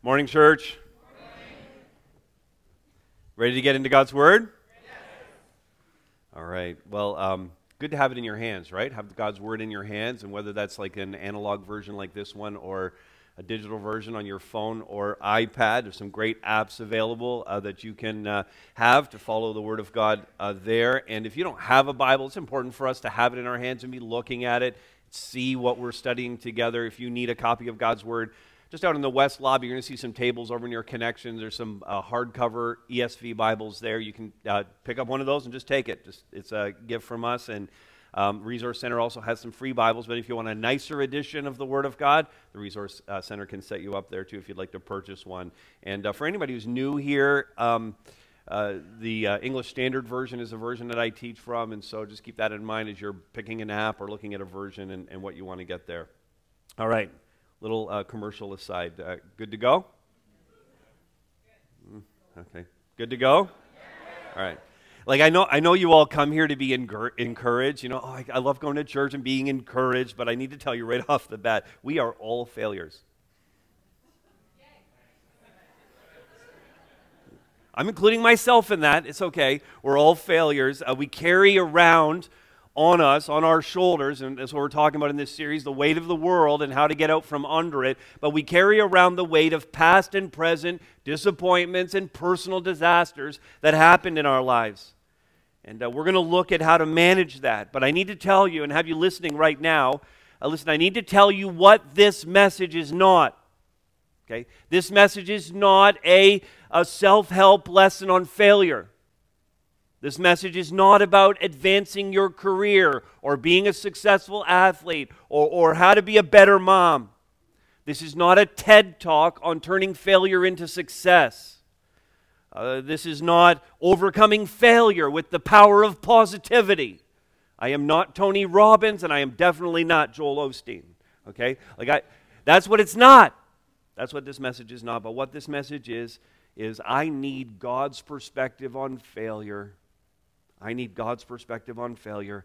Morning, church. Ready to get into God's Word? All right. Well, um, good to have it in your hands, right? Have God's Word in your hands, and whether that's like an analog version like this one or a digital version on your phone or iPad, there's some great apps available uh, that you can uh, have to follow the Word of God uh, there. And if you don't have a Bible, it's important for us to have it in our hands and be looking at it, see what we're studying together. If you need a copy of God's Word, just out in the west lobby, you're going to see some tables over near Connections. There's some uh, hardcover ESV Bibles there. You can uh, pick up one of those and just take it. Just, it's a gift from us. And um, Resource Center also has some free Bibles. But if you want a nicer edition of the Word of God, the Resource uh, Center can set you up there too if you'd like to purchase one. And uh, for anybody who's new here, um, uh, the uh, English Standard Version is a version that I teach from, and so just keep that in mind as you're picking an app or looking at a version and, and what you want to get there. All right. Little uh, commercial aside. Uh, good to go? Mm, okay. Good to go? All right. Like I know, I know you all come here to be encouraged. You know, oh, I, I love going to church and being encouraged. But I need to tell you right off the bat, we are all failures. I'm including myself in that. It's okay. We're all failures. Uh, we carry around on us, on our shoulders, and that's what we're talking about in this series the weight of the world and how to get out from under it. But we carry around the weight of past and present disappointments and personal disasters that happened in our lives. And uh, we're going to look at how to manage that. But I need to tell you, and have you listening right now, uh, listen, I need to tell you what this message is not. Okay? This message is not a, a self help lesson on failure. This message is not about advancing your career or being a successful athlete or, or how to be a better mom. This is not a TED talk on turning failure into success. Uh, this is not overcoming failure with the power of positivity. I am not Tony Robbins and I am definitely not Joel Osteen. Okay? Like I that's what it's not. That's what this message is not. But what this message is is I need God's perspective on failure I need God's perspective on failure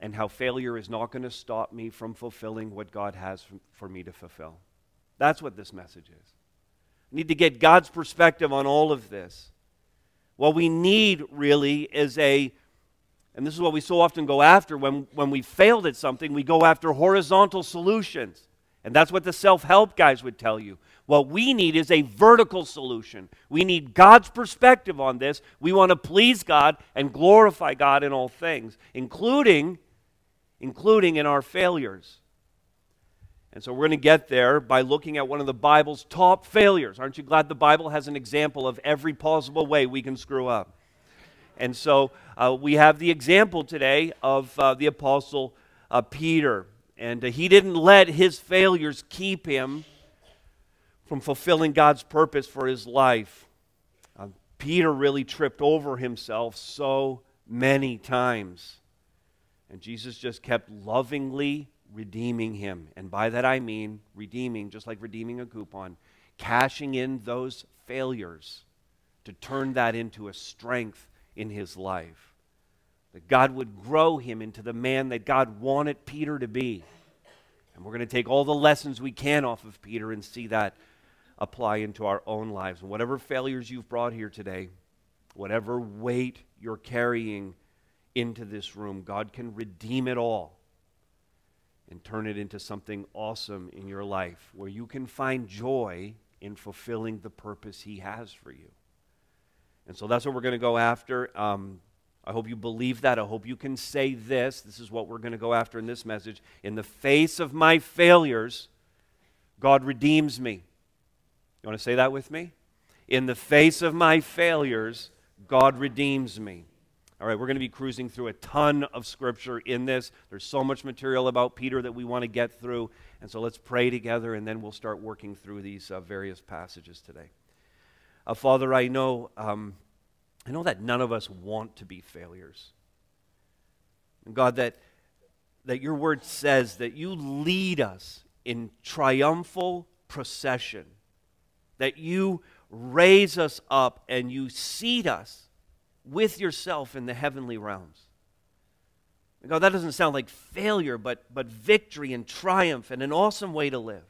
and how failure is not going to stop me from fulfilling what God has for me to fulfill. That's what this message is. I need to get God's perspective on all of this. What we need really is a, and this is what we so often go after when, when we failed at something, we go after horizontal solutions. And that's what the self help guys would tell you. What we need is a vertical solution. We need God's perspective on this. We want to please God and glorify God in all things, including including in our failures. And so we're going to get there by looking at one of the Bible's top failures. Aren't you glad the Bible has an example of every possible way we can screw up? And so uh, we have the example today of uh, the Apostle uh, Peter. And uh, he didn't let his failures keep him from fulfilling God's purpose for his life. Uh, Peter really tripped over himself so many times. And Jesus just kept lovingly redeeming him. And by that I mean redeeming, just like redeeming a coupon, cashing in those failures to turn that into a strength in his life. That God would grow him into the man that God wanted Peter to be. And we're going to take all the lessons we can off of Peter and see that apply into our own lives. And whatever failures you've brought here today, whatever weight you're carrying into this room, God can redeem it all and turn it into something awesome in your life where you can find joy in fulfilling the purpose He has for you. And so that's what we're going to go after. Um, I hope you believe that. I hope you can say this. This is what we're going to go after in this message. In the face of my failures, God redeems me. You want to say that with me? In the face of my failures, God redeems me. All right, we're going to be cruising through a ton of scripture in this. There's so much material about Peter that we want to get through. And so let's pray together and then we'll start working through these uh, various passages today. Uh, Father, I know, um, I know that none of us want to be failures. And God, that, that your word says that you lead us in triumphal procession that you raise us up and you seat us with yourself in the heavenly realms. God, that doesn't sound like failure, but, but victory and triumph and an awesome way to live.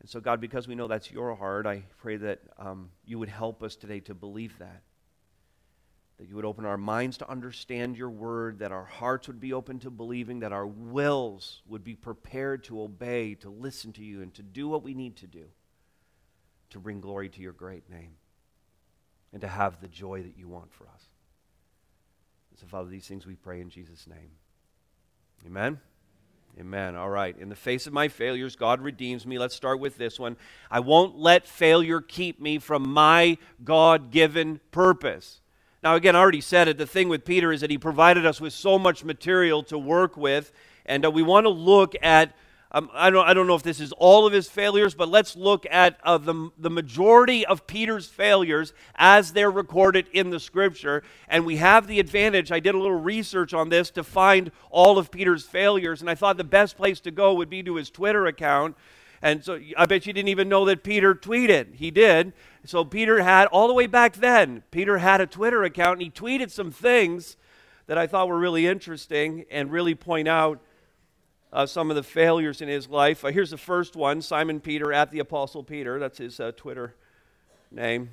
And so, God, because we know that's your heart, I pray that um, you would help us today to believe that. That you would open our minds to understand your word, that our hearts would be open to believing, that our wills would be prepared to obey, to listen to you, and to do what we need to do to bring glory to your great name and to have the joy that you want for us. So, Father, these things we pray in Jesus' name. Amen. Amen. All right. In the face of my failures, God redeems me. Let's start with this one. I won't let failure keep me from my God given purpose. Now, again, I already said it. The thing with Peter is that he provided us with so much material to work with, and uh, we want to look at um, I, don't, I don't know if this is all of his failures, but let's look at uh, the, the majority of Peter's failures as they're recorded in the scripture. And we have the advantage, I did a little research on this to find all of Peter's failures, and I thought the best place to go would be to his Twitter account. And so I bet you didn't even know that Peter tweeted. He did. So Peter had, all the way back then, Peter had a Twitter account, and he tweeted some things that I thought were really interesting and really point out uh, some of the failures in his life. Uh, here's the first one Simon Peter at the Apostle Peter. That's his uh, Twitter name.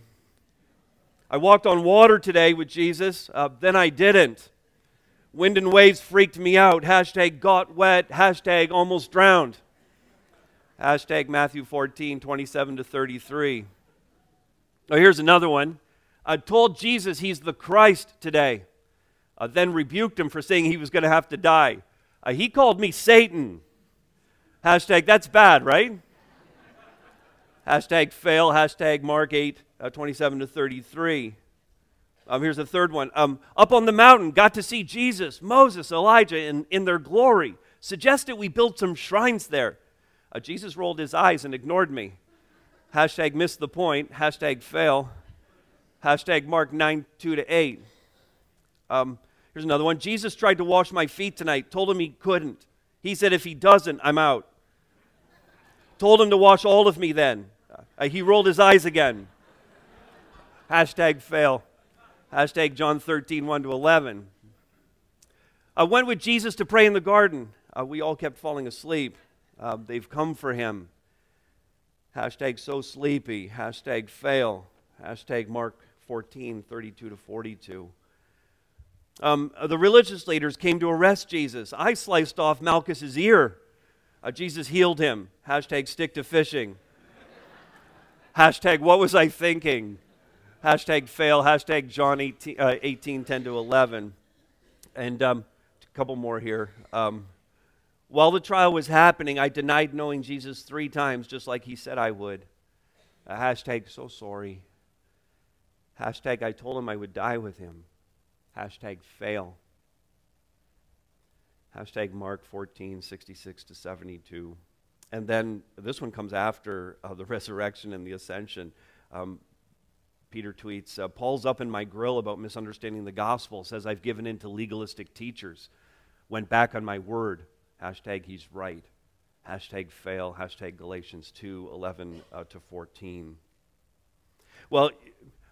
I walked on water today with Jesus, uh, then I didn't. Wind and waves freaked me out. Hashtag got wet. Hashtag almost drowned. Hashtag Matthew 14, 27 to 33. Now, here's another one. I told Jesus he's the Christ today, uh, then rebuked him for saying he was going to have to die. Uh, he called me Satan. Hashtag, that's bad, right? hashtag fail, hashtag Mark 8, uh, 27 to 33. Um, here's the third one. Um, up on the mountain, got to see Jesus, Moses, Elijah in, in their glory. Suggested we build some shrines there. Uh, Jesus rolled his eyes and ignored me. Hashtag missed the point. Hashtag fail. Hashtag Mark 9, 2 to 8. Um, Here's another one. Jesus tried to wash my feet tonight, told him he couldn't. He said, if he doesn't, I'm out. Told him to wash all of me then. Uh, he rolled his eyes again. Hashtag fail. Hashtag John 13, 1 to 11. I went with Jesus to pray in the garden. Uh, we all kept falling asleep. Uh, they've come for him. Hashtag so sleepy. Hashtag fail. Hashtag Mark 14, 32 to 42. Um, the religious leaders came to arrest Jesus. I sliced off Malchus's ear. Uh, Jesus healed him. Hashtag stick to fishing. Hashtag what was I thinking? Hashtag fail. Hashtag John 18, uh, 18 10 to 11. And um, a couple more here. Um, while the trial was happening, I denied knowing Jesus three times, just like he said I would. Uh, hashtag so sorry. Hashtag I told him I would die with him. Hashtag fail. Hashtag Mark 14, 66 to 72. And then this one comes after uh, the resurrection and the ascension. Um, Peter tweets uh, Paul's up in my grill about misunderstanding the gospel, says I've given in to legalistic teachers, went back on my word. Hashtag he's right. Hashtag fail. Hashtag Galatians 2 11 uh, to 14. Well,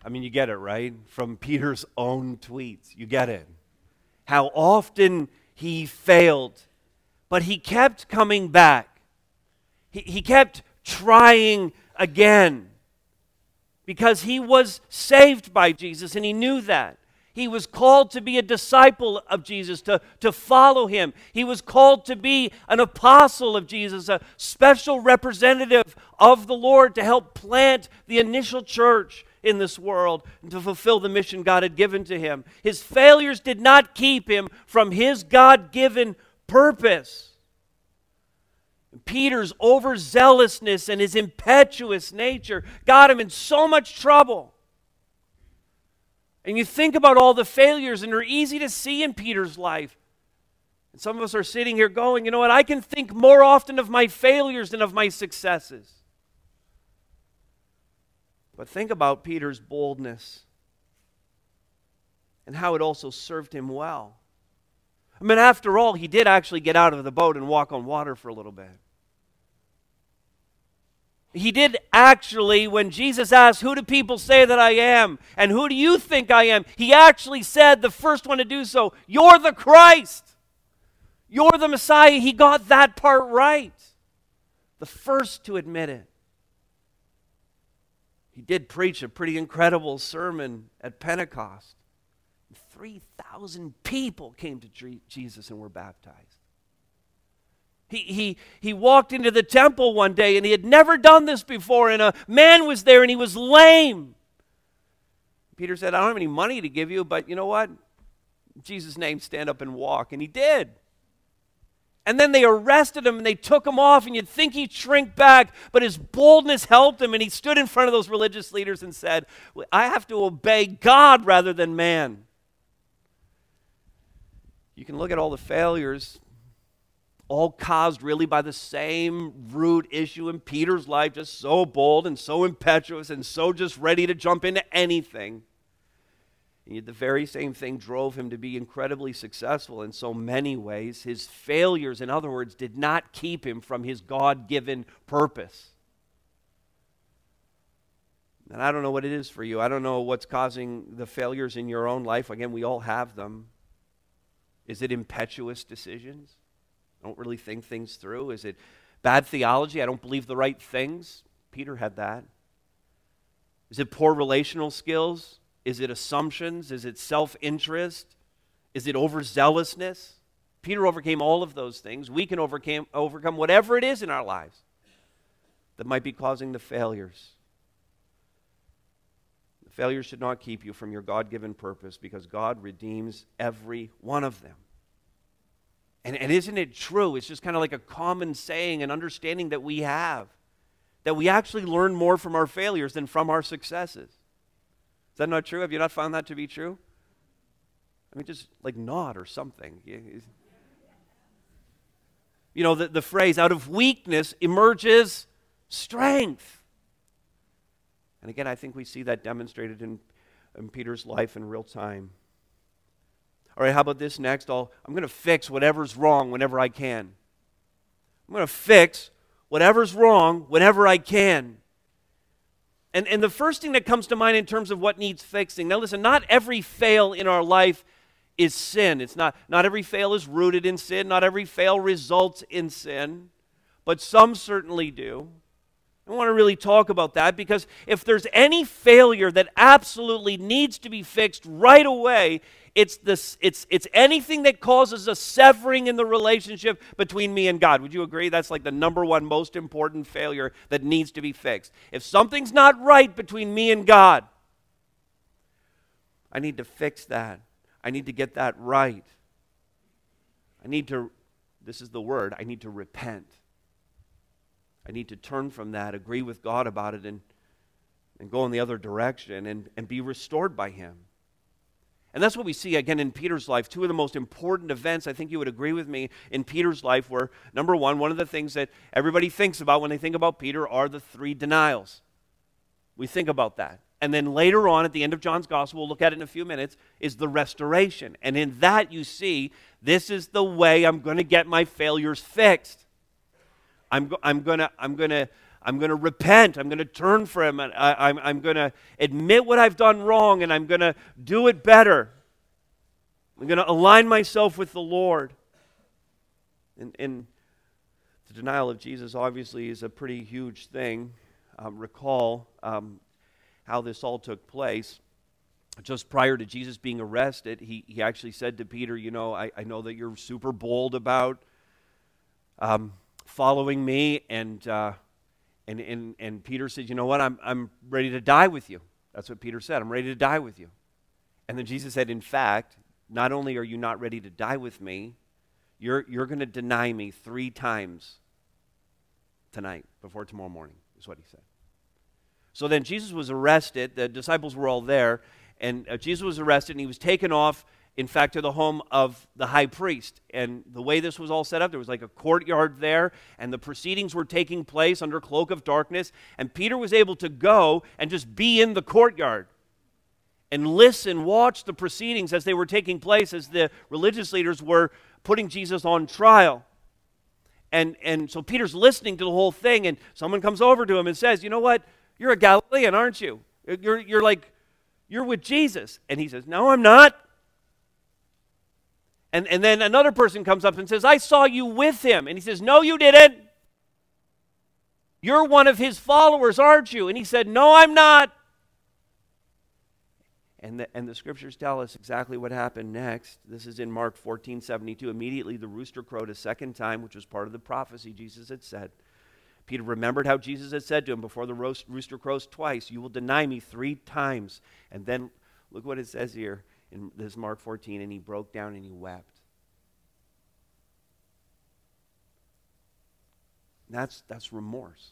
I mean, you get it, right? From Peter's own tweets. You get it. How often he failed, but he kept coming back. He, he kept trying again because he was saved by Jesus and he knew that. He was called to be a disciple of Jesus, to, to follow him. He was called to be an apostle of Jesus, a special representative of the Lord to help plant the initial church in this world and to fulfill the mission God had given to him. His failures did not keep him from his God given purpose. Peter's overzealousness and his impetuous nature got him in so much trouble. And you think about all the failures, and they're easy to see in Peter's life. And some of us are sitting here going, you know what? I can think more often of my failures than of my successes. But think about Peter's boldness and how it also served him well. I mean, after all, he did actually get out of the boat and walk on water for a little bit. He did actually, when Jesus asked, Who do people say that I am? And who do you think I am? He actually said, the first one to do so, You're the Christ. You're the Messiah. He got that part right. The first to admit it. He did preach a pretty incredible sermon at Pentecost. 3,000 people came to Jesus and were baptized. He, he, he walked into the temple one day and he had never done this before, and a man was there and he was lame. Peter said, I don't have any money to give you, but you know what? In Jesus' name, stand up and walk. And he did. And then they arrested him and they took him off, and you'd think he'd shrink back, but his boldness helped him, and he stood in front of those religious leaders and said, I have to obey God rather than man. You can look at all the failures, all caused really by the same root issue in Peter's life, just so bold and so impetuous and so just ready to jump into anything. And yet, the very same thing drove him to be incredibly successful in so many ways. His failures, in other words, did not keep him from his God given purpose. And I don't know what it is for you. I don't know what's causing the failures in your own life. Again, we all have them. Is it impetuous decisions? I don't really think things through. Is it bad theology? I don't believe the right things. Peter had that. Is it poor relational skills? Is it assumptions? Is it self interest? Is it overzealousness? Peter overcame all of those things. We can overcame, overcome whatever it is in our lives that might be causing the failures. The failures should not keep you from your God given purpose because God redeems every one of them. And, and isn't it true? It's just kind of like a common saying and understanding that we have that we actually learn more from our failures than from our successes. Is that not true? Have you not found that to be true? I mean, just like nod or something. You know, the, the phrase, out of weakness emerges strength. And again, I think we see that demonstrated in, in Peter's life in real time. All right, how about this next? I'll, I'm going to fix whatever's wrong whenever I can. I'm going to fix whatever's wrong whenever I can. And, and the first thing that comes to mind in terms of what needs fixing now, listen, not every fail in our life is sin. It's not, not every fail is rooted in sin, not every fail results in sin, but some certainly do. I want to really talk about that because if there's any failure that absolutely needs to be fixed right away, it's, this, it's, it's anything that causes a severing in the relationship between me and God. Would you agree? That's like the number one most important failure that needs to be fixed. If something's not right between me and God, I need to fix that. I need to get that right. I need to, this is the word, I need to repent. I need to turn from that, agree with God about it, and, and go in the other direction and, and be restored by Him. And that's what we see again in Peter's life. Two of the most important events, I think you would agree with me, in Peter's life were number one, one of the things that everybody thinks about when they think about Peter are the three denials. We think about that. And then later on, at the end of John's gospel, we'll look at it in a few minutes, is the restoration. And in that, you see, this is the way I'm going to get my failures fixed. I'm, I'm going to, I'm to, I'm going to repent. I'm going to turn from it. I, I'm, I'm going to admit what I've done wrong and I'm going to do it better. I'm going to align myself with the Lord. And, and the denial of Jesus obviously is a pretty huge thing. Um, recall um, how this all took place. Just prior to Jesus being arrested, he, he actually said to Peter, You know, I, I know that you're super bold about um, following me, and uh, and, and, and Peter said, You know what? I'm, I'm ready to die with you. That's what Peter said. I'm ready to die with you. And then Jesus said, In fact, not only are you not ready to die with me, you're, you're going to deny me three times tonight before tomorrow morning, is what he said. So then Jesus was arrested. The disciples were all there. And uh, Jesus was arrested and he was taken off in fact, to the home of the high priest. And the way this was all set up, there was like a courtyard there, and the proceedings were taking place under cloak of darkness. And Peter was able to go and just be in the courtyard and listen, watch the proceedings as they were taking place, as the religious leaders were putting Jesus on trial. And, and so Peter's listening to the whole thing, and someone comes over to him and says, You know what? You're a Galilean, aren't you? You're, you're like, you're with Jesus. And he says, No, I'm not. And, and then another person comes up and says, I saw you with him. And he says, No, you didn't. You're one of his followers, aren't you? And he said, No, I'm not. And the, and the scriptures tell us exactly what happened next. This is in Mark 14 72. Immediately the rooster crowed a second time, which was part of the prophecy Jesus had said. Peter remembered how Jesus had said to him before the rooster crows twice, You will deny me three times. And then look what it says here in this Mark 14. And he broke down and he wept. That's, that's remorse.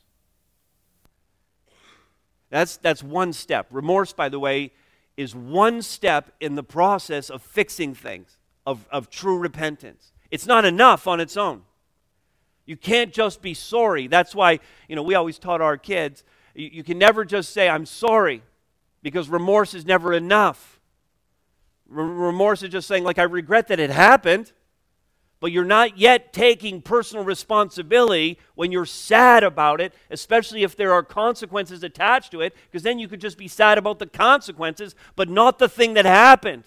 That's, that's one step. Remorse, by the way, is one step in the process of fixing things, of, of true repentance. It's not enough on its own. You can't just be sorry. That's why, you know, we always taught our kids you, you can never just say, I'm sorry, because remorse is never enough. Remorse is just saying, like, I regret that it happened, but you're not yet taking personal responsibility when you're sad about it, especially if there are consequences attached to it, because then you could just be sad about the consequences, but not the thing that happened.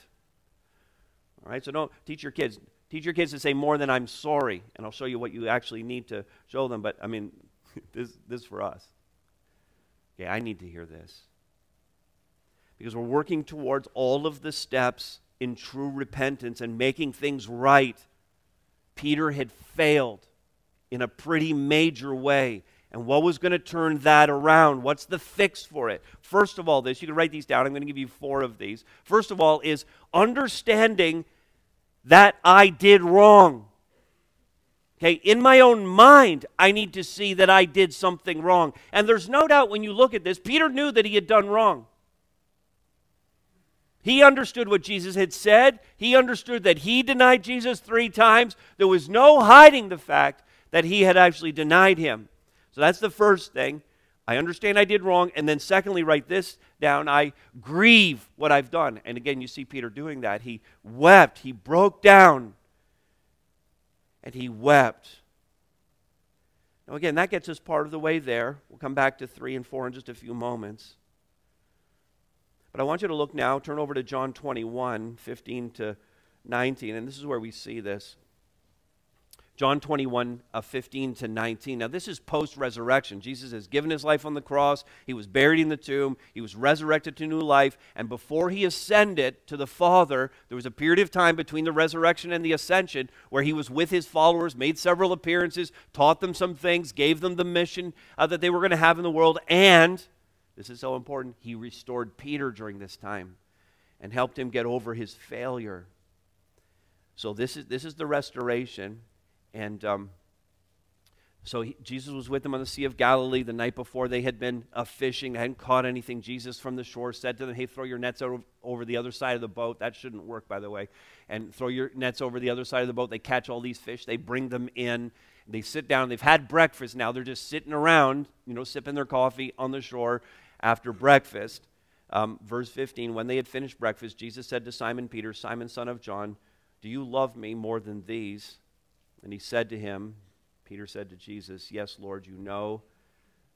All right, so don't teach your kids Teach your kids to say more than I'm sorry, and I'll show you what you actually need to show them. But I mean, this, this for us. Okay, I need to hear this. Because we're working towards all of the steps in true repentance and making things right. Peter had failed in a pretty major way. And what was going to turn that around? What's the fix for it? First of all, this, you can write these down. I'm going to give you four of these. First of all, is understanding that I did wrong. Okay, in my own mind, I need to see that I did something wrong. And there's no doubt when you look at this, Peter knew that he had done wrong. He understood what Jesus had said. He understood that he denied Jesus three times. There was no hiding the fact that he had actually denied him. So that's the first thing. I understand I did wrong. And then, secondly, write this down I grieve what I've done. And again, you see Peter doing that. He wept, he broke down, and he wept. Now, again, that gets us part of the way there. We'll come back to three and four in just a few moments. But I want you to look now, turn over to John 21, 15 to 19, and this is where we see this. John 21, uh, 15 to 19. Now, this is post resurrection. Jesus has given his life on the cross. He was buried in the tomb. He was resurrected to new life. And before he ascended to the Father, there was a period of time between the resurrection and the ascension where he was with his followers, made several appearances, taught them some things, gave them the mission uh, that they were going to have in the world. And, this is so important, he restored Peter during this time and helped him get over his failure. So, this is, this is the restoration. And um, so he, Jesus was with them on the Sea of Galilee the night before. They had been uh, fishing, they hadn't caught anything. Jesus from the shore said to them, Hey, throw your nets over, over the other side of the boat. That shouldn't work, by the way. And throw your nets over the other side of the boat. They catch all these fish, they bring them in. They sit down. They've had breakfast now. They're just sitting around, you know, sipping their coffee on the shore after breakfast. Um, verse 15 When they had finished breakfast, Jesus said to Simon Peter, Simon, son of John, Do you love me more than these? And he said to him, Peter said to Jesus, Yes, Lord, you know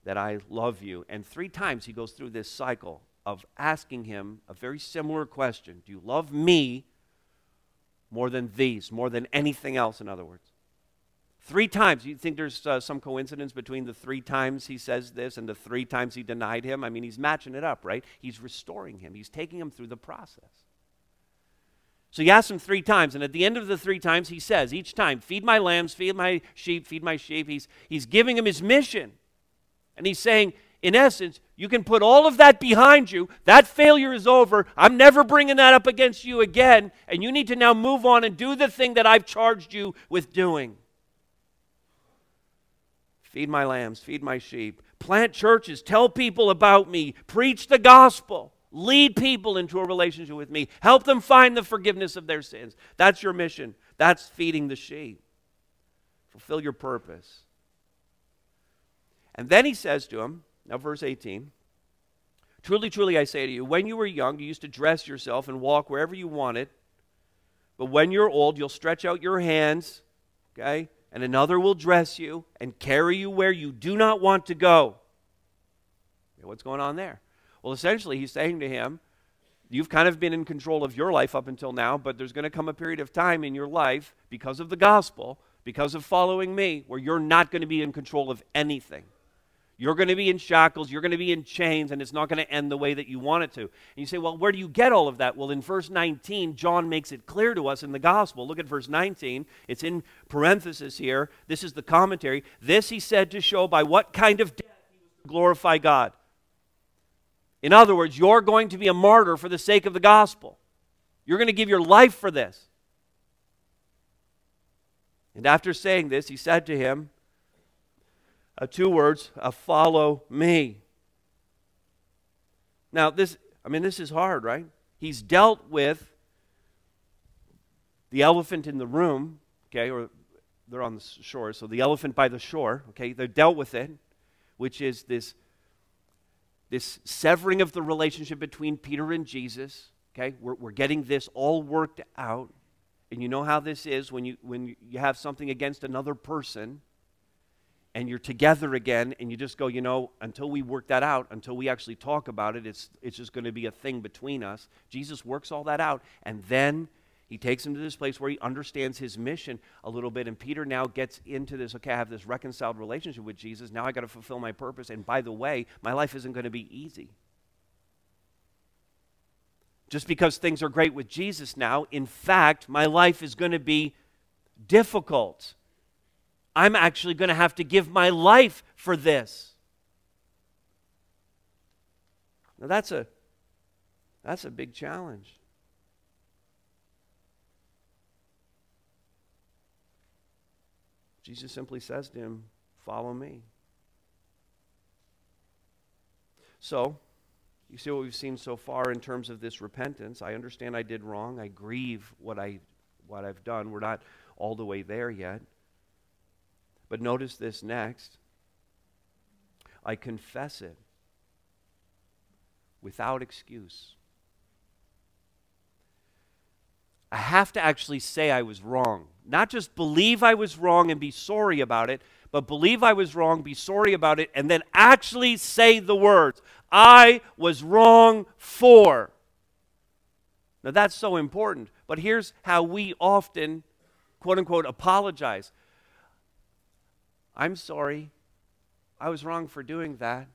that I love you. And three times he goes through this cycle of asking him a very similar question Do you love me more than these, more than anything else, in other words? Three times. You think there's uh, some coincidence between the three times he says this and the three times he denied him? I mean, he's matching it up, right? He's restoring him, he's taking him through the process. So he asks him three times, and at the end of the three times, he says, each time, feed my lambs, feed my sheep, feed my sheep. He's, he's giving him his mission. And he's saying, in essence, you can put all of that behind you. That failure is over. I'm never bringing that up against you again. And you need to now move on and do the thing that I've charged you with doing. Feed my lambs, feed my sheep, plant churches, tell people about me, preach the gospel. Lead people into a relationship with me. Help them find the forgiveness of their sins. That's your mission. That's feeding the sheep. Fulfill your purpose. And then he says to him, now verse 18, Truly, truly, I say to you, when you were young, you used to dress yourself and walk wherever you wanted. But when you're old, you'll stretch out your hands, okay? And another will dress you and carry you where you do not want to go. What's going on there? Well, essentially, he's saying to him, You've kind of been in control of your life up until now, but there's going to come a period of time in your life because of the gospel, because of following me, where you're not going to be in control of anything. You're going to be in shackles, you're going to be in chains, and it's not going to end the way that you want it to. And you say, well, where do you get all of that? Well, in verse 19, John makes it clear to us in the gospel. Look at verse 19. It's in parenthesis here. This is the commentary. This he said to show by what kind of death he was to glorify God. In other words, you're going to be a martyr for the sake of the gospel. You're going to give your life for this. And after saying this, he said to him, uh, two words uh, follow me. Now, this, I mean, this is hard, right? He's dealt with the elephant in the room, okay, or they're on the shore, so the elephant by the shore, okay, they've dealt with it, which is this, this severing of the relationship between Peter and Jesus, okay? We're, we're getting this all worked out. And you know how this is when you, when you have something against another person and you're together again and you just go you know until we work that out until we actually talk about it it's, it's just going to be a thing between us. Jesus works all that out and then he takes him to this place where he understands his mission a little bit and peter now gets into this okay i have this reconciled relationship with jesus now i got to fulfill my purpose and by the way my life isn't going to be easy. Just because things are great with jesus now in fact my life is going to be difficult I'm actually going to have to give my life for this. Now that's a that's a big challenge. Jesus simply says to him, "Follow me." So, you see what we've seen so far in terms of this repentance. I understand I did wrong. I grieve what I what I've done. We're not all the way there yet. But notice this next I confess it without excuse. I have to actually say I was wrong. Not just believe I was wrong and be sorry about it, but believe I was wrong, be sorry about it, and then actually say the words I was wrong for. Now that's so important. But here's how we often, quote unquote, apologize. I'm sorry. I was wrong for doing that.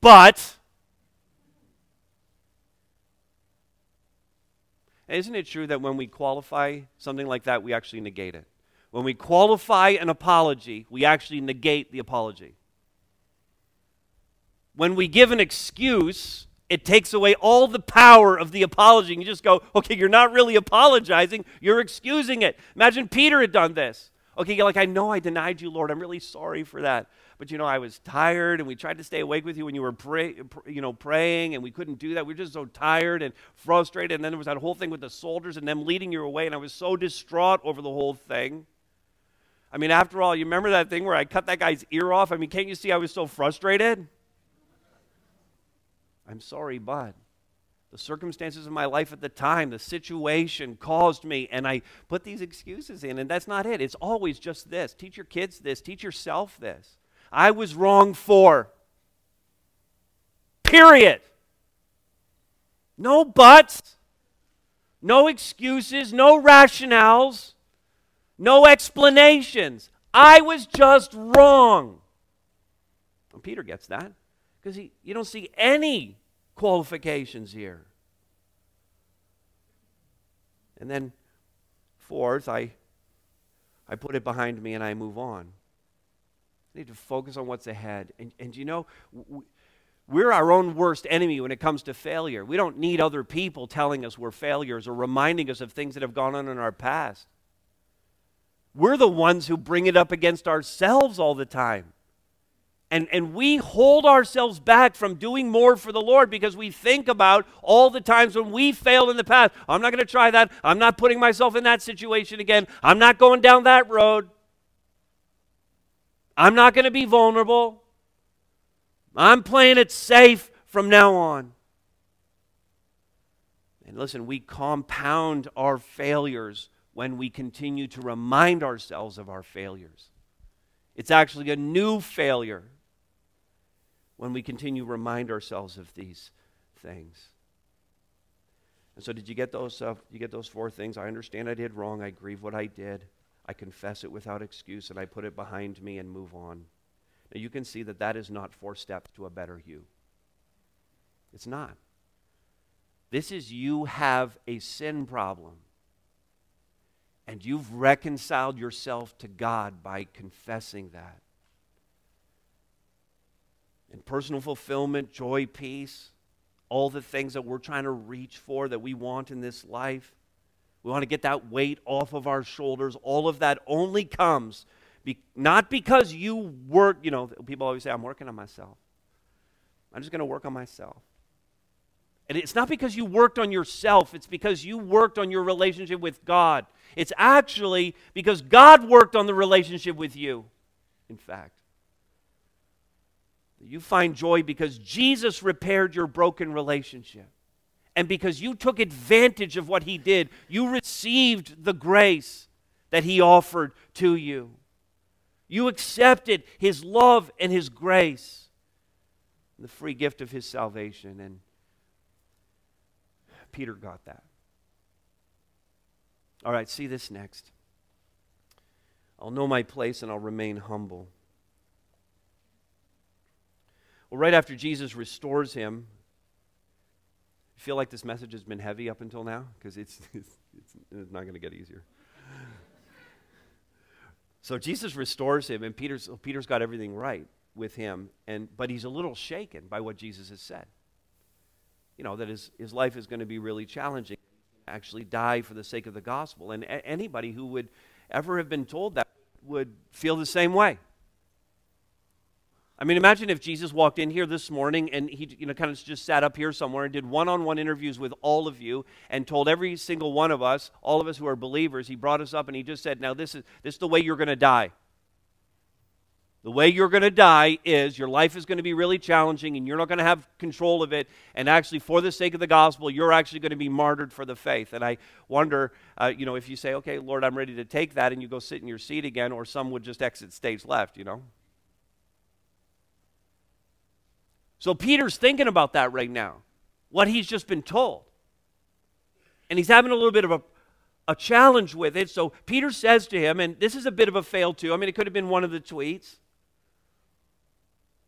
But, isn't it true that when we qualify something like that, we actually negate it? When we qualify an apology, we actually negate the apology. When we give an excuse, it takes away all the power of the apology. You just go, okay, you're not really apologizing, you're excusing it. Imagine Peter had done this. Okay, like I know I denied you, Lord. I'm really sorry for that. But you know, I was tired, and we tried to stay awake with you when you were pray, you know, praying, and we couldn't do that. We were just so tired and frustrated. And then there was that whole thing with the soldiers and them leading you away, and I was so distraught over the whole thing. I mean, after all, you remember that thing where I cut that guy's ear off? I mean, can't you see I was so frustrated? I'm sorry, but the circumstances of my life at the time, the situation caused me, and I put these excuses in, and that's not it. It's always just this. Teach your kids this, teach yourself this. I was wrong for. Period. No buts, no excuses, no rationales, no explanations. I was just wrong. And Peter gets that because you don't see any qualifications here. And then, fourth, I, I put it behind me and I move on. I need to focus on what's ahead. And, and you know, we're our own worst enemy when it comes to failure. We don't need other people telling us we're failures or reminding us of things that have gone on in our past. We're the ones who bring it up against ourselves all the time. And, and we hold ourselves back from doing more for the Lord because we think about all the times when we failed in the past. I'm not going to try that. I'm not putting myself in that situation again. I'm not going down that road. I'm not going to be vulnerable. I'm playing it safe from now on. And listen, we compound our failures when we continue to remind ourselves of our failures. It's actually a new failure when we continue to remind ourselves of these things. And so, did you get those? Uh, you get those four things? I understand I did wrong. I grieve what I did. I confess it without excuse, and I put it behind me and move on. Now you can see that that is not four steps to a better you. It's not. This is you have a sin problem. And you've reconciled yourself to God by confessing that. And personal fulfillment, joy, peace, all the things that we're trying to reach for that we want in this life. We want to get that weight off of our shoulders. All of that only comes be, not because you work, you know, people always say, I'm working on myself. I'm just going to work on myself. And it's not because you worked on yourself, it's because you worked on your relationship with God. It's actually because God worked on the relationship with you, in fact. You find joy because Jesus repaired your broken relationship. And because you took advantage of what he did, you received the grace that he offered to you. You accepted his love and his grace, the free gift of his salvation. And Peter got that. All right, see this next. I'll know my place and I'll remain humble. Well, right after Jesus restores him, I feel like this message has been heavy up until now because it's, it's, it's not going to get easier. so Jesus restores him, and Peter's, Peter's got everything right with him, and, but he's a little shaken by what Jesus has said you know, that his, his life is going to be really challenging. Actually, die for the sake of the gospel. And a- anybody who would ever have been told that would feel the same way. I mean, imagine if Jesus walked in here this morning and he, you know, kind of just sat up here somewhere and did one-on-one interviews with all of you and told every single one of us, all of us who are believers, he brought us up and he just said, "Now this is this is the way you're going to die." The way you're going to die is your life is going to be really challenging and you're not going to have control of it. And actually, for the sake of the gospel, you're actually going to be martyred for the faith. And I wonder, uh, you know, if you say, okay, Lord, I'm ready to take that, and you go sit in your seat again, or some would just exit stage left, you know? So Peter's thinking about that right now, what he's just been told. And he's having a little bit of a, a challenge with it. So Peter says to him, and this is a bit of a fail too. I mean, it could have been one of the tweets.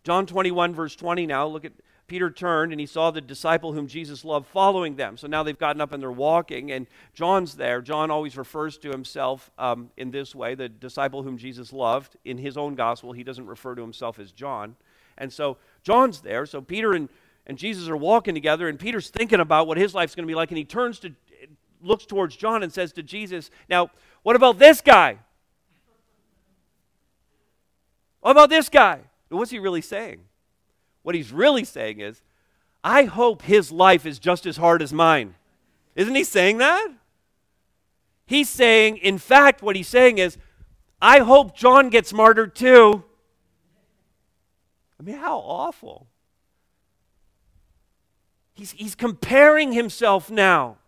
John 21, verse 20 now, look at Peter turned and he saw the disciple whom Jesus loved following them. So now they've gotten up and they're walking, and John's there. John always refers to himself um, in this way the disciple whom Jesus loved. In his own gospel, he doesn't refer to himself as John. And so John's there. So Peter and, and Jesus are walking together, and Peter's thinking about what his life's going to be like, and he turns to, looks towards John and says to Jesus, Now, what about this guy? What about this guy? What's he really saying? What he's really saying is, I hope his life is just as hard as mine. Isn't he saying that? He's saying, in fact, what he's saying is, I hope John gets martyred too. I mean, how awful. He's, he's comparing himself now.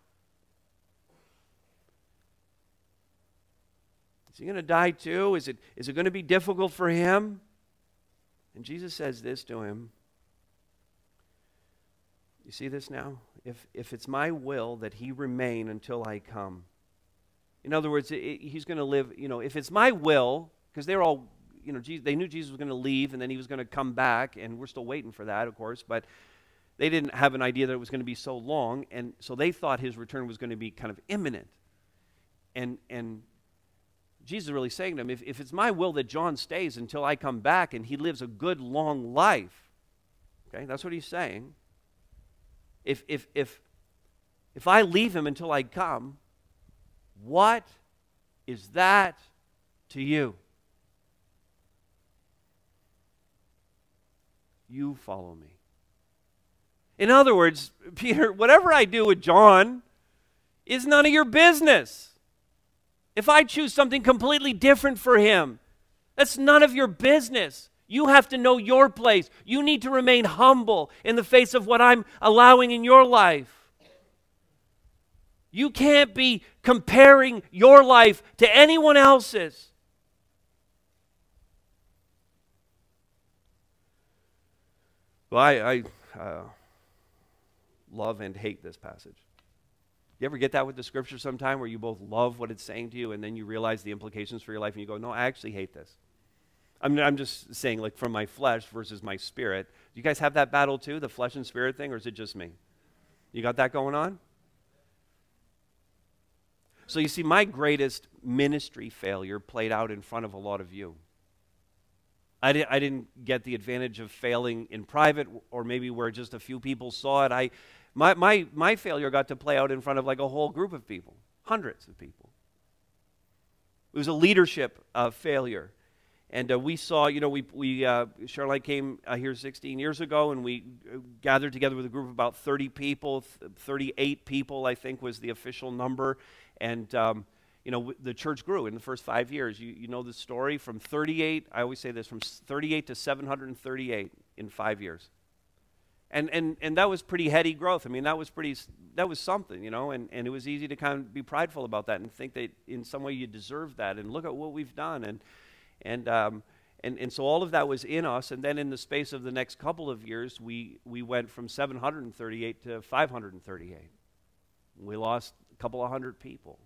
Is he going to die too? Is it, is it going to be difficult for him? And Jesus says this to him. You see this now? If, if it's my will that he remain until I come. In other words, it, it, he's going to live, you know, if it's my will, because they're all, you know, Jesus, they knew Jesus was going to leave and then he was going to come back, and we're still waiting for that, of course, but they didn't have an idea that it was going to be so long, and so they thought his return was going to be kind of imminent. And, and Jesus is really saying to them, if, if it's my will that John stays until I come back and he lives a good long life, okay, that's what he's saying. If, if, if, if I leave him until I come, what is that to you? You follow me. In other words, Peter, whatever I do with John is none of your business. If I choose something completely different for him, that's none of your business. You have to know your place. You need to remain humble in the face of what I'm allowing in your life. You can't be comparing your life to anyone else's. Well, I, I uh, love and hate this passage. You ever get that with the scripture sometime where you both love what it's saying to you and then you realize the implications for your life and you go, no, I actually hate this. I'm, I'm just saying, like, from my flesh versus my spirit. Do you guys have that battle too, the flesh and spirit thing, or is it just me? You got that going on? So you see, my greatest ministry failure played out in front of a lot of you. I, di- I didn't get the advantage of failing in private or maybe where just a few people saw it. I, my, my, my failure got to play out in front of like a whole group of people, hundreds of people. It was a leadership uh, failure. And uh, we saw, you know, we, we uh, Charlotte came uh, here 16 years ago, and we uh, gathered together with a group of about 30 people, 38 people, I think was the official number. And, um, you know, the church grew in the first five years. You, you know the story from 38, I always say this, from 38 to 738 in five years. And, and, and that was pretty heady growth. I mean, that was pretty, that was something, you know, and, and it was easy to kind of be prideful about that and think that in some way you deserve that and look at what we've done. And, and, um, and, and so all of that was in us. And then in the space of the next couple of years, we, we went from 738 to 538. We lost a couple of hundred people.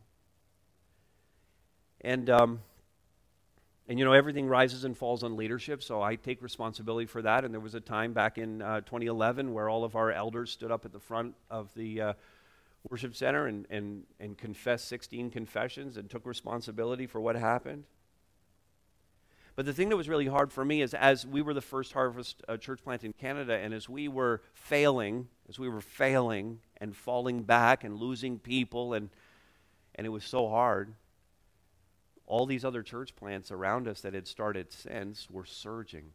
And, um, and you know, everything rises and falls on leadership, so I take responsibility for that. And there was a time back in uh, 2011 where all of our elders stood up at the front of the uh, worship center and, and, and confessed 16 confessions and took responsibility for what happened. But the thing that was really hard for me is as we were the first harvest uh, church plant in Canada, and as we were failing, as we were failing and falling back and losing people, and, and it was so hard, all these other church plants around us that had started since were surging.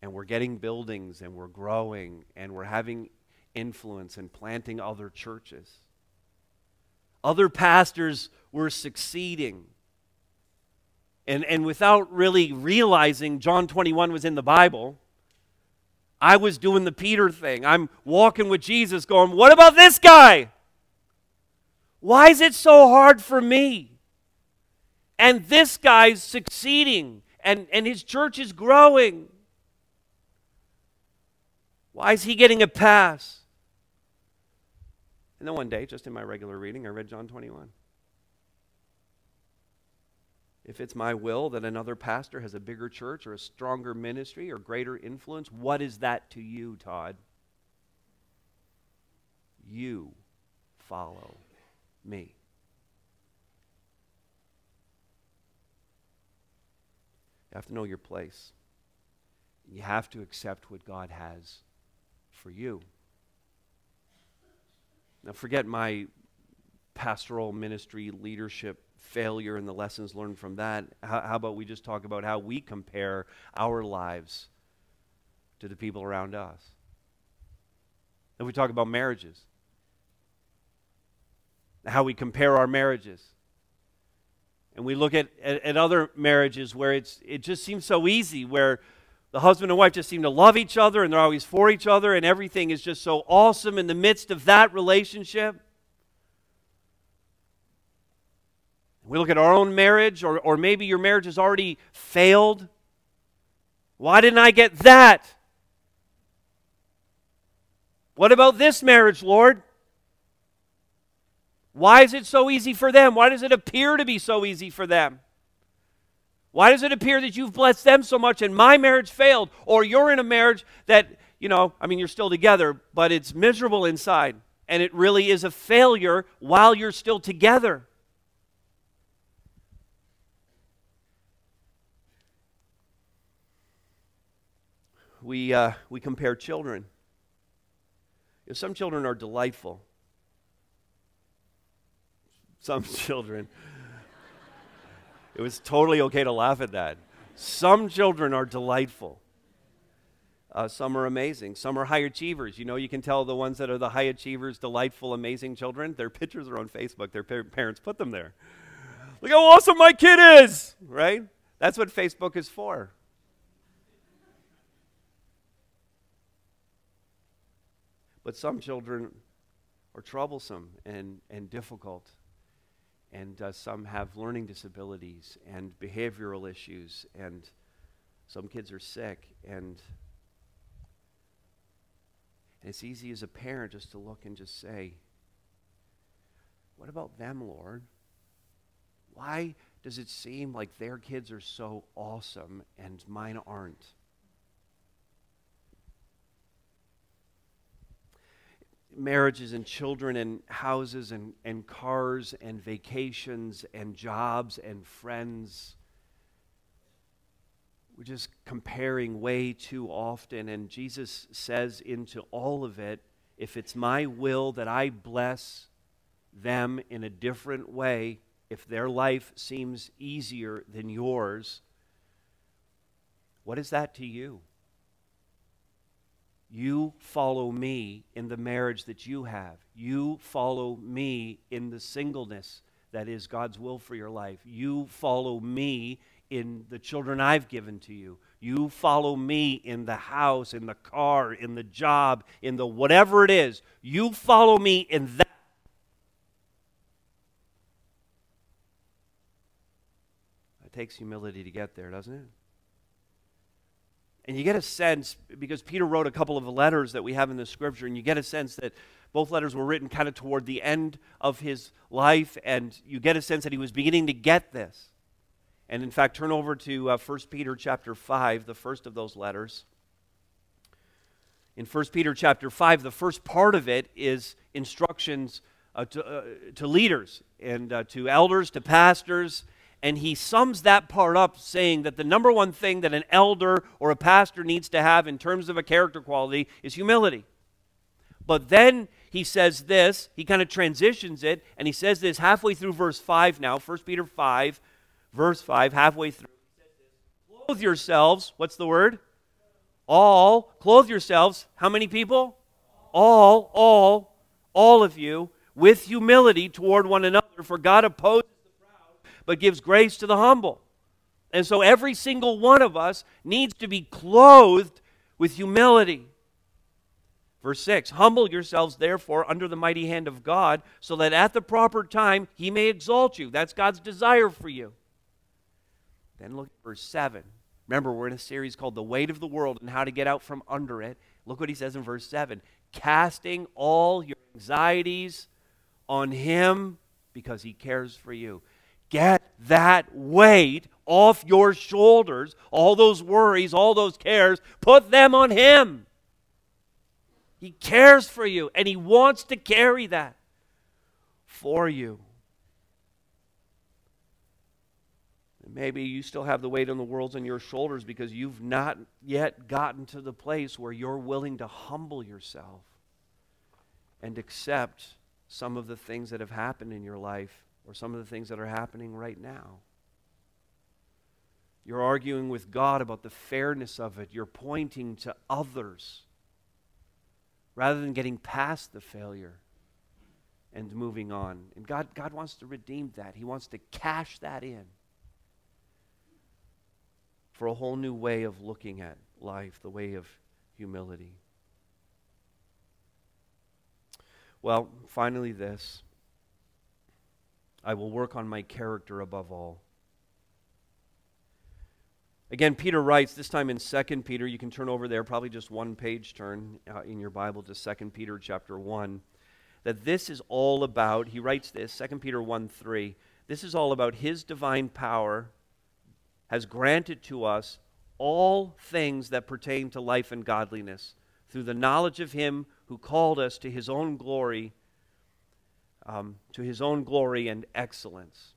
And we're getting buildings, and we're growing, and we're having influence and planting other churches. Other pastors were succeeding and, and without really realizing John 21 was in the Bible, I was doing the Peter thing. I'm walking with Jesus, going, What about this guy? Why is it so hard for me? And this guy's succeeding, and, and his church is growing. Why is he getting a pass? And then one day, just in my regular reading, I read John 21 if it's my will that another pastor has a bigger church or a stronger ministry or greater influence, what is that to you, Todd? You follow me. You have to know your place. You have to accept what God has for you. Now, forget my pastoral ministry leadership failure and the lessons learned from that, how, how about we just talk about how we compare our lives to the people around us? Then we talk about marriages, how we compare our marriages. And we look at, at, at, other marriages where it's, it just seems so easy, where the husband and wife just seem to love each other and they're always for each other, and everything is just so awesome in the midst of that relationship. We look at our own marriage, or, or maybe your marriage has already failed. Why didn't I get that? What about this marriage, Lord? Why is it so easy for them? Why does it appear to be so easy for them? Why does it appear that you've blessed them so much and my marriage failed? Or you're in a marriage that, you know, I mean, you're still together, but it's miserable inside. And it really is a failure while you're still together. we, uh, we compare children. You know, some children are delightful. Some children. it was totally okay to laugh at that. Some children are delightful. Uh, some are amazing. Some are high achievers. You know, you can tell the ones that are the high achievers, delightful, amazing children. Their pictures are on Facebook. Their pa- parents put them there. Look how awesome my kid is, right? That's what Facebook is for. But some children are troublesome and, and difficult. And uh, some have learning disabilities and behavioral issues. And some kids are sick. And, and it's easy as a parent just to look and just say, What about them, Lord? Why does it seem like their kids are so awesome and mine aren't? Marriages and children and houses and, and cars and vacations and jobs and friends. We're just comparing way too often. And Jesus says into all of it if it's my will that I bless them in a different way, if their life seems easier than yours, what is that to you? You follow me in the marriage that you have. You follow me in the singleness that is God's will for your life. You follow me in the children I've given to you. You follow me in the house, in the car, in the job, in the whatever it is. You follow me in that. It takes humility to get there, doesn't it? And you get a sense, because Peter wrote a couple of letters that we have in the scripture, and you get a sense that both letters were written kind of toward the end of his life, and you get a sense that he was beginning to get this. And in fact, turn over to uh, 1 Peter chapter 5, the first of those letters. In 1 Peter chapter 5, the first part of it is instructions uh, to, uh, to leaders and uh, to elders, to pastors, and he sums that part up saying that the number one thing that an elder or a pastor needs to have in terms of a character quality is humility. But then he says this, he kind of transitions it, and he says this halfway through verse 5 now, 1 Peter 5, verse 5, halfway through. Clothe yourselves, what's the word? All. Clothe yourselves. How many people? All, all, all of you, with humility toward one another, for God opposes but gives grace to the humble. And so every single one of us needs to be clothed with humility. Verse 6 Humble yourselves, therefore, under the mighty hand of God, so that at the proper time he may exalt you. That's God's desire for you. Then look at verse 7. Remember, we're in a series called The Weight of the World and How to Get Out from Under It. Look what he says in verse 7 Casting all your anxieties on him because he cares for you. Get that weight off your shoulders, all those worries, all those cares, put them on Him. He cares for you, and He wants to carry that for you. Maybe you still have the weight of the world on your shoulders because you've not yet gotten to the place where you're willing to humble yourself and accept some of the things that have happened in your life or some of the things that are happening right now. You're arguing with God about the fairness of it. You're pointing to others rather than getting past the failure and moving on. And God, God wants to redeem that, He wants to cash that in for a whole new way of looking at life, the way of humility. Well, finally, this. I will work on my character above all. Again, Peter writes, this time in 2 Peter, you can turn over there, probably just one page turn uh, in your Bible to 2 Peter chapter 1, that this is all about, he writes this, 2 Peter 1 3, this is all about his divine power has granted to us all things that pertain to life and godliness through the knowledge of him who called us to his own glory um, to his own glory and excellence.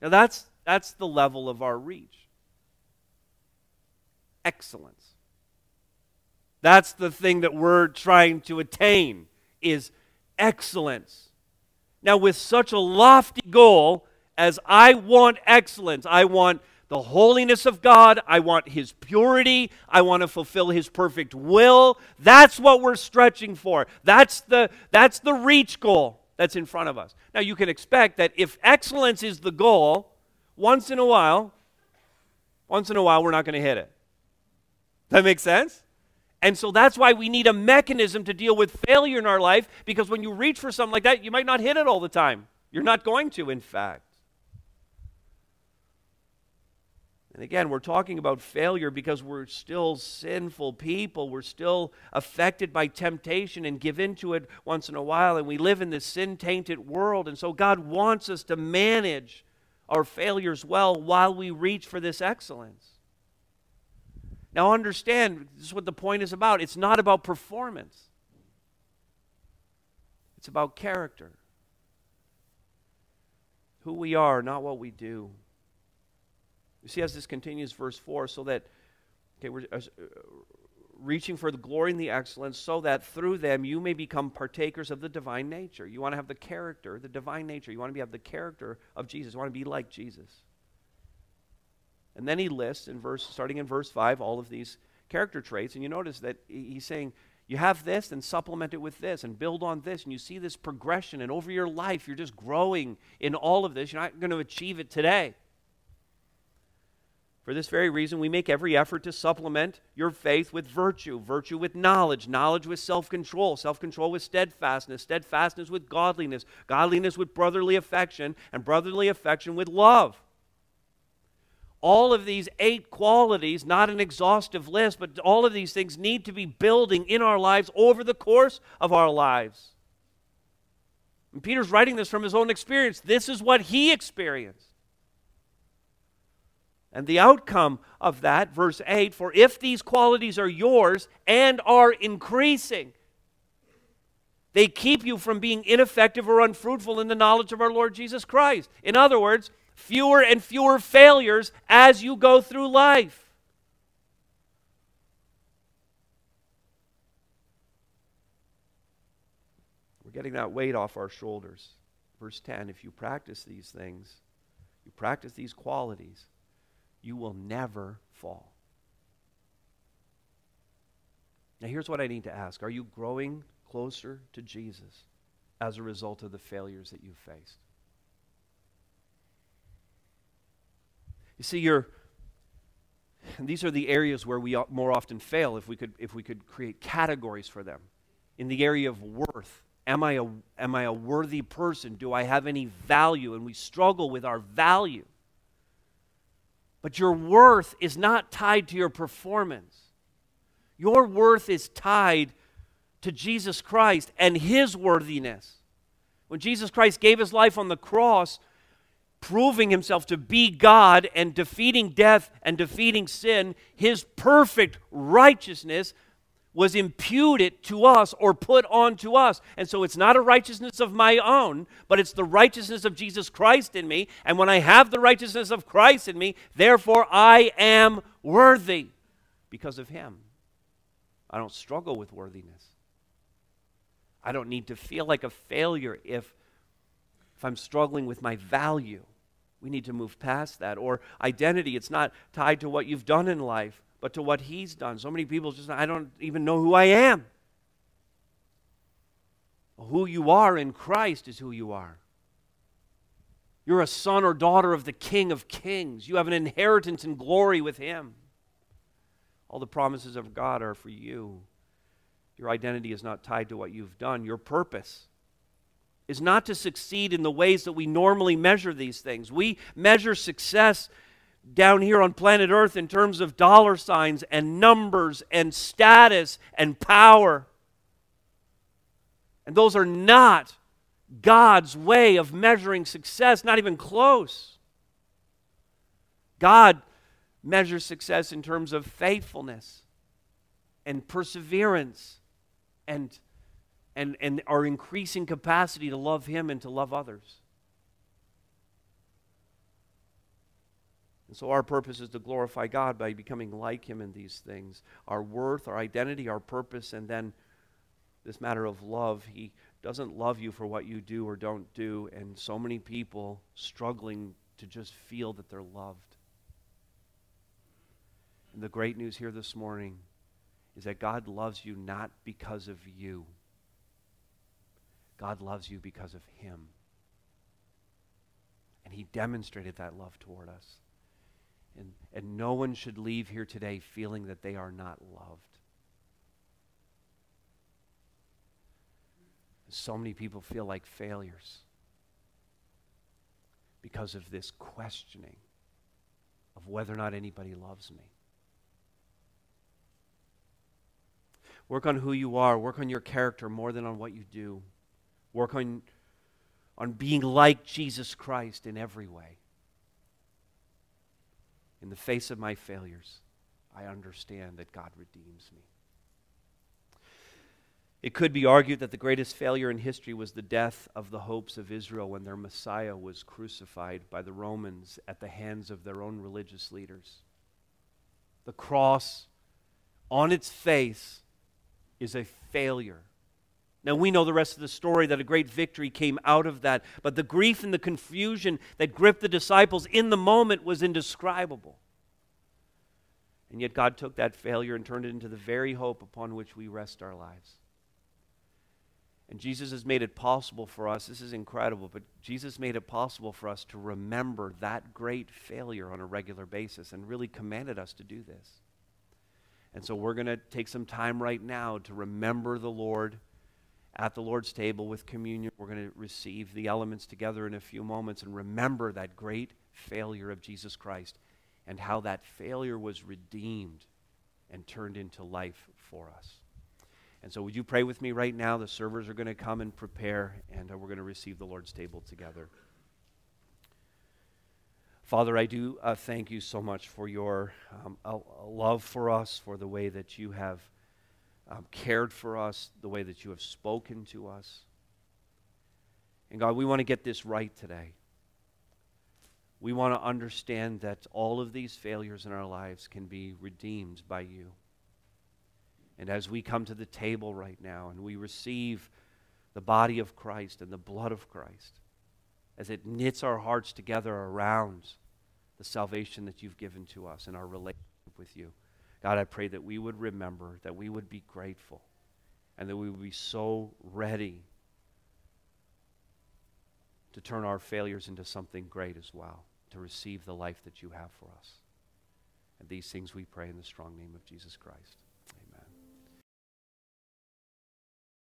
Now, that's, that's the level of our reach. Excellence. That's the thing that we're trying to attain is excellence. Now, with such a lofty goal as I want excellence, I want the holiness of God. I want His purity. I want to fulfill His perfect will. That's what we're stretching for. That's the, that's the reach goal that's in front of us. Now, you can expect that if excellence is the goal, once in a while, once in a while, we're not going to hit it. That makes sense? And so that's why we need a mechanism to deal with failure in our life because when you reach for something like that, you might not hit it all the time. You're not going to, in fact. And again, we're talking about failure because we're still sinful people. We're still affected by temptation and give into it once in a while. And we live in this sin tainted world. And so God wants us to manage our failures well while we reach for this excellence. Now, understand, this is what the point is about. It's not about performance, it's about character. Who we are, not what we do. You see, as this continues, verse 4, so that, okay, we're uh, reaching for the glory and the excellence, so that through them you may become partakers of the divine nature. You want to have the character, the divine nature. You want to be, have the character of Jesus. You want to be like Jesus. And then he lists in verse, starting in verse 5, all of these character traits. And you notice that he's saying, you have this, and supplement it with this, and build on this. And you see this progression. And over your life, you're just growing in all of this. You're not going to achieve it today. For this very reason, we make every effort to supplement your faith with virtue, virtue with knowledge, knowledge with self control, self control with steadfastness, steadfastness with godliness, godliness with brotherly affection, and brotherly affection with love all of these eight qualities, not an exhaustive list, but all of these things need to be building in our lives over the course of our lives. And Peter's writing this from his own experience. This is what he experienced. And the outcome of that, verse 8 For if these qualities are yours and are increasing, they keep you from being ineffective or unfruitful in the knowledge of our Lord Jesus Christ. In other words, fewer and fewer failures as you go through life. We're getting that weight off our shoulders. Verse 10 if you practice these things, you practice these qualities, you will never fall. Now, here's what I need to ask Are you growing closer to Jesus as a result of the failures that you've faced? You see, you're, these are the areas where we more often fail if we could, if we could create categories for them. In the area of worth, am I, a, am I a worthy person? Do I have any value? And we struggle with our value. But your worth is not tied to your performance. Your worth is tied to Jesus Christ and his worthiness. When Jesus Christ gave his life on the cross, proving himself to be God and defeating death and defeating sin, his perfect righteousness was imputed to us or put onto us. And so it's not a righteousness of my own, but it's the righteousness of Jesus Christ in me. And when I have the righteousness of Christ in me, therefore I am worthy because of him. I don't struggle with worthiness. I don't need to feel like a failure if if I'm struggling with my value. We need to move past that. Or identity, it's not tied to what you've done in life, but to what He's done. So many people just, I don't even know who I am. Who you are in Christ is who you are. You're a son or daughter of the King of Kings. You have an inheritance in glory with Him. All the promises of God are for you. Your identity is not tied to what you've done. Your purpose is not to succeed in the ways that we normally measure these things. We measure success down here on planet Earth in terms of dollar signs and numbers and status and power. And those are not God's way of measuring success, not even close. God measures success in terms of faithfulness and perseverance and and, and our increasing capacity to love Him and to love others. And so, our purpose is to glorify God by becoming like Him in these things our worth, our identity, our purpose, and then this matter of love. He doesn't love you for what you do or don't do, and so many people struggling to just feel that they're loved. And the great news here this morning is that God loves you not because of you. God loves you because of Him. And He demonstrated that love toward us. And, and no one should leave here today feeling that they are not loved. So many people feel like failures because of this questioning of whether or not anybody loves me. Work on who you are, work on your character more than on what you do. Work on, on being like Jesus Christ in every way. In the face of my failures, I understand that God redeems me. It could be argued that the greatest failure in history was the death of the hopes of Israel when their Messiah was crucified by the Romans at the hands of their own religious leaders. The cross, on its face, is a failure. Now, we know the rest of the story that a great victory came out of that, but the grief and the confusion that gripped the disciples in the moment was indescribable. And yet, God took that failure and turned it into the very hope upon which we rest our lives. And Jesus has made it possible for us. This is incredible, but Jesus made it possible for us to remember that great failure on a regular basis and really commanded us to do this. And so we're going to take some time right now to remember the Lord at the Lord's table with communion. We're going to receive the elements together in a few moments and remember that great failure of Jesus Christ and how that failure was redeemed and turned into life for us. And so, would you pray with me right now? The servers are going to come and prepare, and uh, we're going to receive the Lord's table together. Father, I do uh, thank you so much for your um, love for us, for the way that you have um, cared for us, the way that you have spoken to us. And God, we want to get this right today. We want to understand that all of these failures in our lives can be redeemed by you. And as we come to the table right now and we receive the body of Christ and the blood of Christ, as it knits our hearts together around the salvation that you've given to us and our relationship with you, God, I pray that we would remember, that we would be grateful, and that we would be so ready to turn our failures into something great as well, to receive the life that you have for us. And these things we pray in the strong name of Jesus Christ.